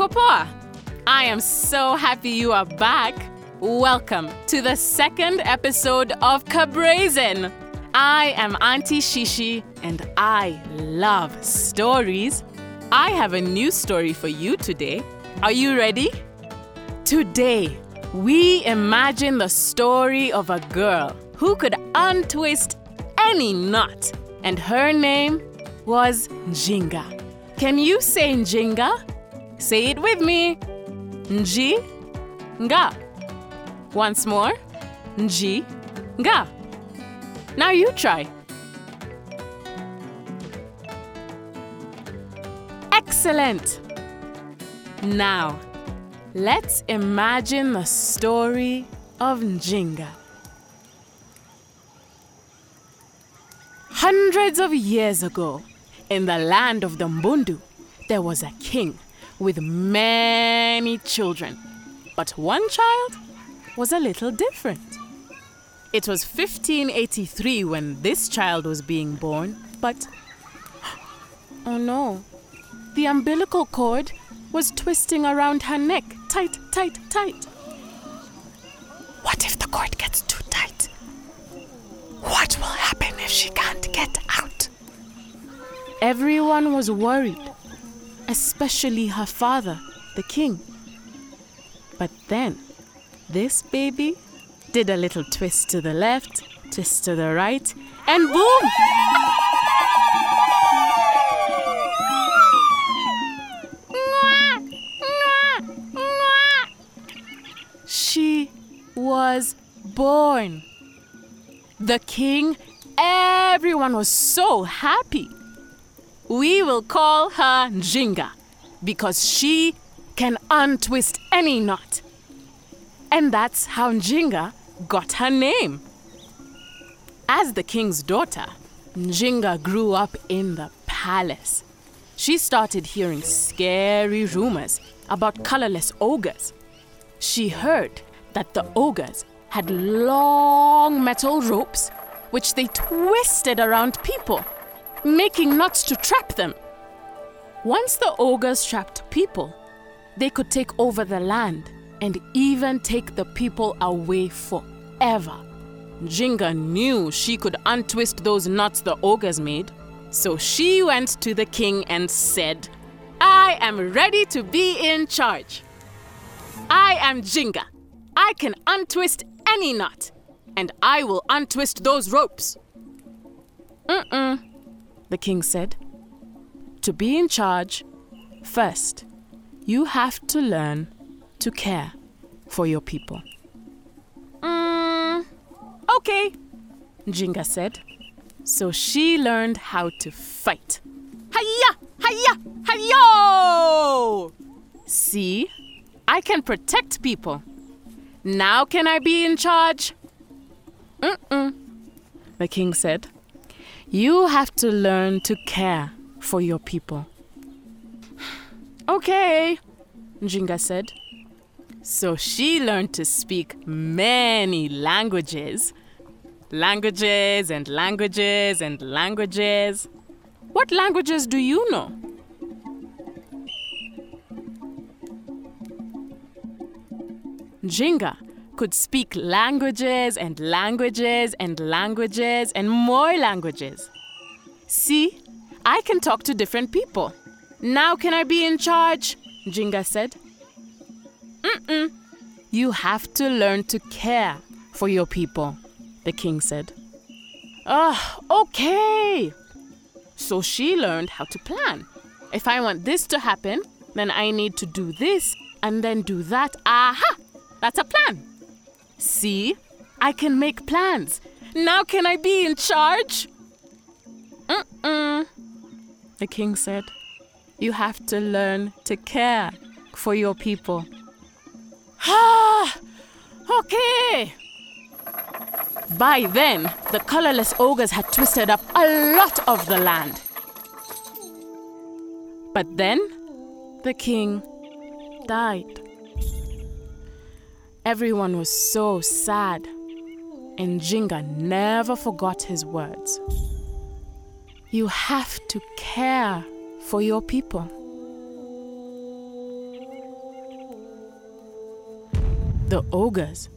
everyone! I am so happy you are back. Welcome to the second episode of KaBrazen. I am Auntie Shishi and I love stories. I have a new story for you today. Are you ready? Today, we imagine the story of a girl who could untwist any knot, and her name was Njinga. Can you say Njinga? Say it with me. Nji, nga. Once more. Nji, nga. Now you try. Excellent. Now, let's imagine the story of Njinga. Hundreds of years ago, in the land of the Mbundu, there was a king with many children. But one child was a little different. It was 1583 when this child was being born, but oh no, the umbilical cord was twisting around her neck tight, tight, tight. What if the cord gets too tight? What will happen if she can't get out? Everyone was worried, especially her father, the king. But then, this baby did a little twist to the left, twist to the right, and boom! She was born. The king, everyone was so happy. We will call her Njinga because she can untwist any knot. And that's how Njinga got her name. As the king's daughter, Njinga grew up in the palace. She started hearing scary rumors about colorless ogres. She heard that the ogres had long metal ropes which they twisted around people, making knots to trap them. Once the ogres trapped people, they could take over the land and even take the people away forever. Njinga knew she could untwist those knots the ogres made, so she went to the king and said, I am ready to be in charge. I am Njinga. I can untwist any knot, and I will untwist those ropes. Mm-mm, the king said. To be in charge, first, you have to learn to care for your people. Mm, okay, Njinga said. So she learned how to fight. Hiya! Hiya! Hiyo! See, I can protect people. Now can I be in charge? Mm-mm, the king said. You have to learn to care for your people. Okay, Njinga said. So she learned to speak many languages. Languages and languages and languages. What languages do you know? Njinga could speak languages and languages and languages and more languages. See, I can talk to different people. Now can I be in charge? Njinga said. Mm-mm. You have to learn to care for your people, the king said. Ah, okay. So she learned how to plan. If I want this to happen, then I need to do this and then do that. Aha! That's a plan. See? I can make plans. Now can I be in charge? Mm-mm. The king said, You have to learn to care for your people. Ah, okay. By then, the colorless ogres had twisted up a lot of the land. But then, the king died. Everyone was so sad, and Njinga never forgot his words. You have to care for your people. The ogres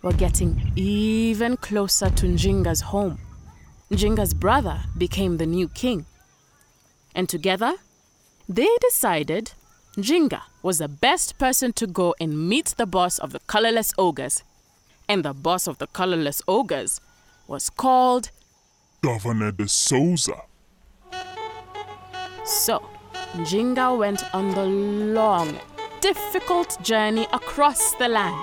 were getting even closer to Njinga's home. Njinga's brother became the new king. And together, they decided Njinga was the best person to go and meet the boss of the colorless ogres. And the boss of the colorless ogres was called Governor de Souza. So, Njinga went on the long, difficult journey across the land.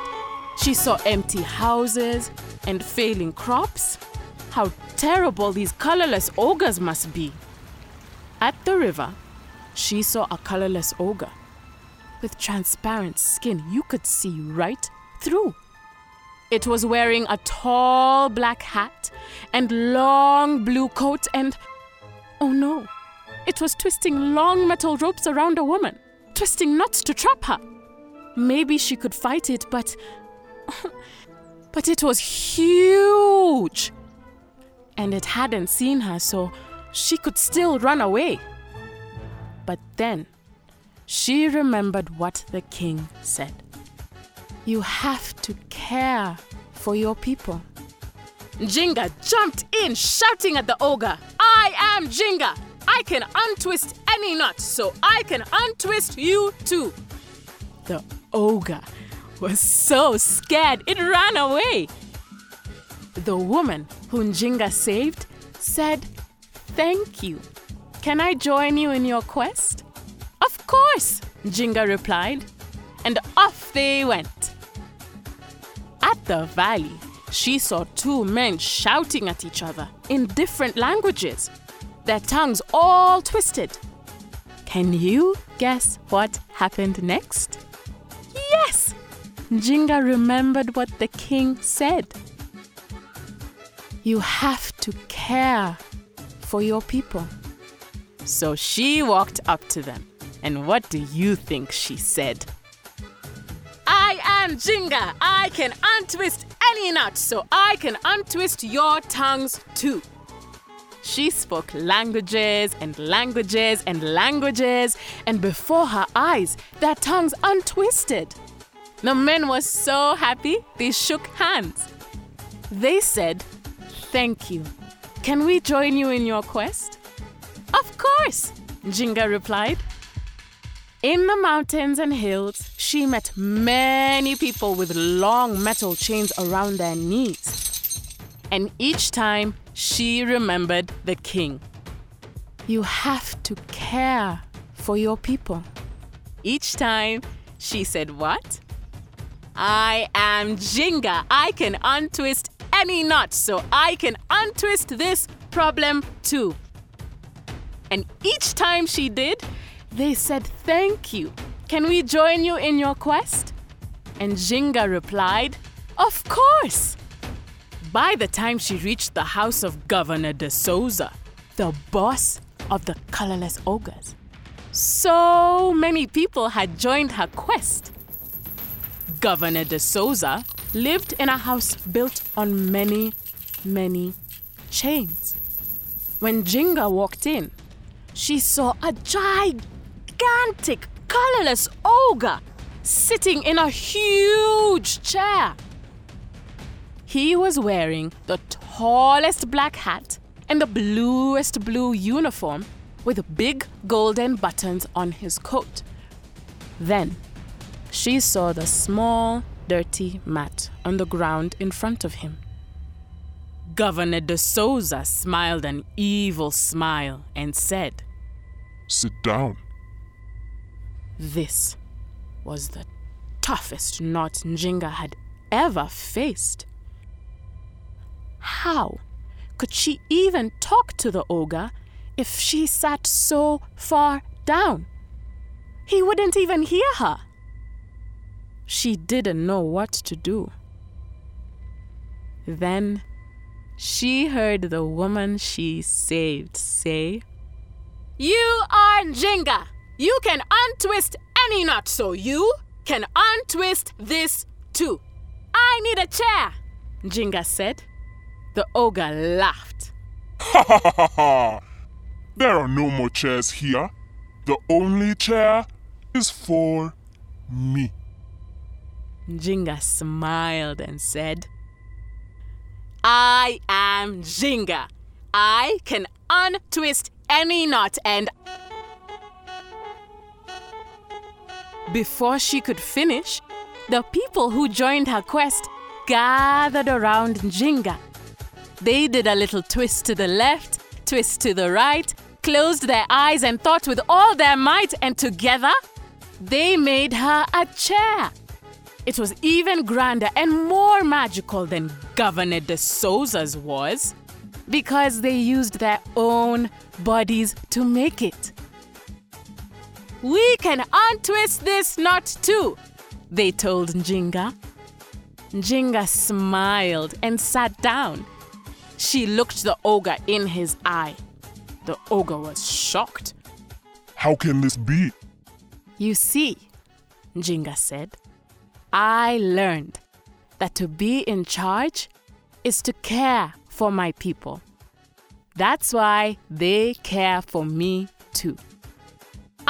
She saw empty houses and failing crops. How terrible these colorless ogres must be. At the river, she saw a colorless ogre. With transparent skin, you could see right through. It was wearing a tall black hat and long blue coat, and oh no, it was twisting long metal ropes around a woman, twisting knots to trap her. Maybe she could fight it, but. but it was huge! And it hadn't seen her, so she could still run away. But then she remembered what the king said. You have to care for your people. Njinga jumped in, shouting at the ogre, I am Njinga! I can untwist any knot, so I can untwist you too. The ogre was so scared it ran away. The woman who Njinga saved said, Thank you. Can I join you in your quest? Course, Njinga replied, and off they went. At the valley, she saw two men shouting at each other in different languages, their tongues all twisted. Can you guess what happened next? Yes! Njinga remembered what the king said. You have to care for your people. So she walked up to them. And what do you think she said? I am Njinga. I can untwist any knot, so I can untwist your tongues too. She spoke languages and languages and languages, and before her eyes, their tongues untwisted. The men were so happy, they shook hands. They said, Thank you. Can we join you in your quest? Of course, Njinga replied. In the mountains and hills, she met many people with long metal chains around their knees. And each time, she remembered the king. You have to care for your people. Each time, she said, What? I am Njinga. I can untwist any knot, so I can untwist this problem too. And each time she did, they said, Thank you. Can we join you in your quest? And Njinga replied, Of course. By the time she reached the house of Governor de Souza, the boss of the colorless ogres, so many people had joined her quest. Governor de Souza lived in a house built on many, many chains. When Njinga walked in, she saw a gigantic colorless ogre sitting in a huge chair. He was wearing the tallest black hat and the bluest blue uniform with big golden buttons on his coat. Then she saw the small, dirty mat on the ground in front of him. Governor de Souza smiled an evil smile and said, Sit down. This was the toughest knot Njinga had ever faced. How could she even talk to the ogre if she sat so far down? He wouldn't even hear her. She didn't know what to do. Then she heard the woman she saved say, You are Njinga. You can untwist any knot, so you can untwist this too. I need a chair, Njinga said. The ogre laughed. Ha ha ha ha ha! There are no more chairs here. The only chair is for me. Njinga smiled and said, I am Njinga. I can untwist any knot and. Before she could finish, the people who joined her quest gathered around Njinga. They did a little twist to the left, twist to the right, closed their eyes, and thought with all their might, and together they made her a chair. It was even grander and more magical than Governor de Souza's was because they used their own bodies to make it. We can untwist this knot too, they told Njinga. Njinga smiled and sat down. She looked the ogre in his eye. The ogre was shocked. How can this be? You see, Njinga said, I learned that to be in charge is to care for my people. That's why they care for me too.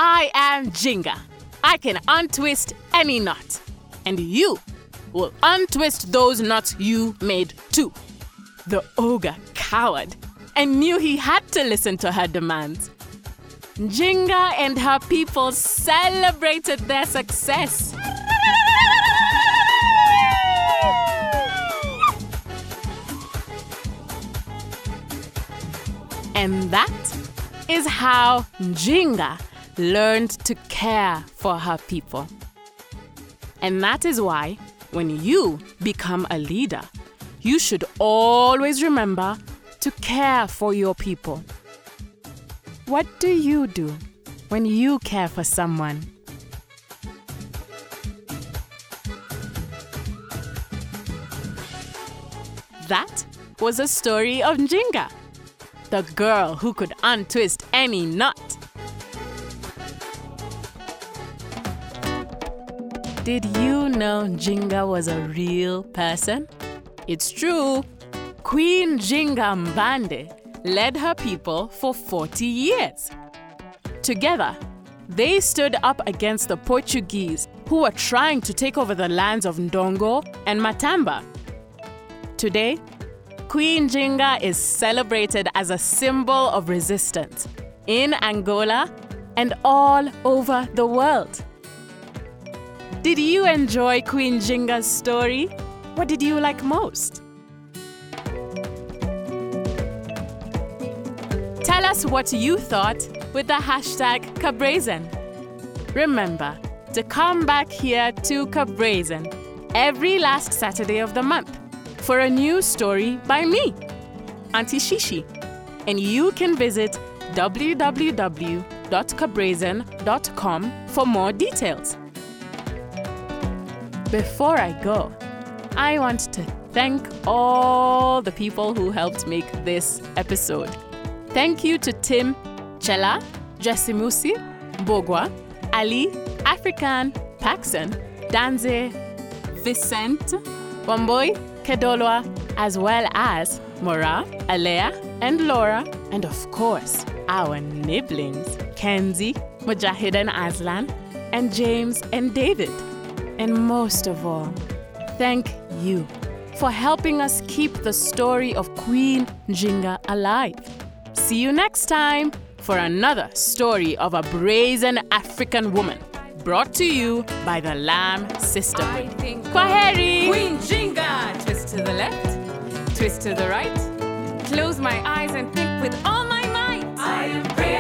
I am Njinga. I can untwist any knot. And you will untwist those knots you made too. The ogre cowered and knew he had to listen to her demands. Njinga and her people celebrated their success. And that is how Njinga learned to care for her people. And that is why, when you become a leader, you should always remember to care for your people. What do you do when you care for someone? That was a story of Njinga, the girl who could untwist any knot. You know Njinga was a real person? It's true. Queen Njinga Mbande led her people for 40 years. Together, they stood up against the Portuguese who were trying to take over the lands of Ndongo and Matamba. Today, Queen Njinga is celebrated as a symbol of resistance in Angola and all over the world. Did you enjoy Queen Njinga's story? What did you like most? Tell us what you thought with the hashtag KaBrazen. Remember to come back here to KaBrazen every last Saturday of the month for a new story by me, Auntie Shishi. And you can visit www.kabrazen.com for more details. Before I go, I want to thank all the people who helped make this episode. Thank you to Tim, Chela, Jessimusi, Mbogua, Ali, Afrikan, Paxson, Nthanze, Vicent, Wambui, Kedolwa, as well as Moraa, Aleya, and Laura, and of course, our nibblings, Kenzie, Mujahid and Aslan, and James and David. And most of all, thank you for helping us keep the story of Queen Njinga alive. See you next time for another story of a brazen African woman brought to you by the LAM Sisterhood. Kwaheri! Queen Njinga! Twist to the left, twist to the right. Close my eyes and think with all my might. I am brave.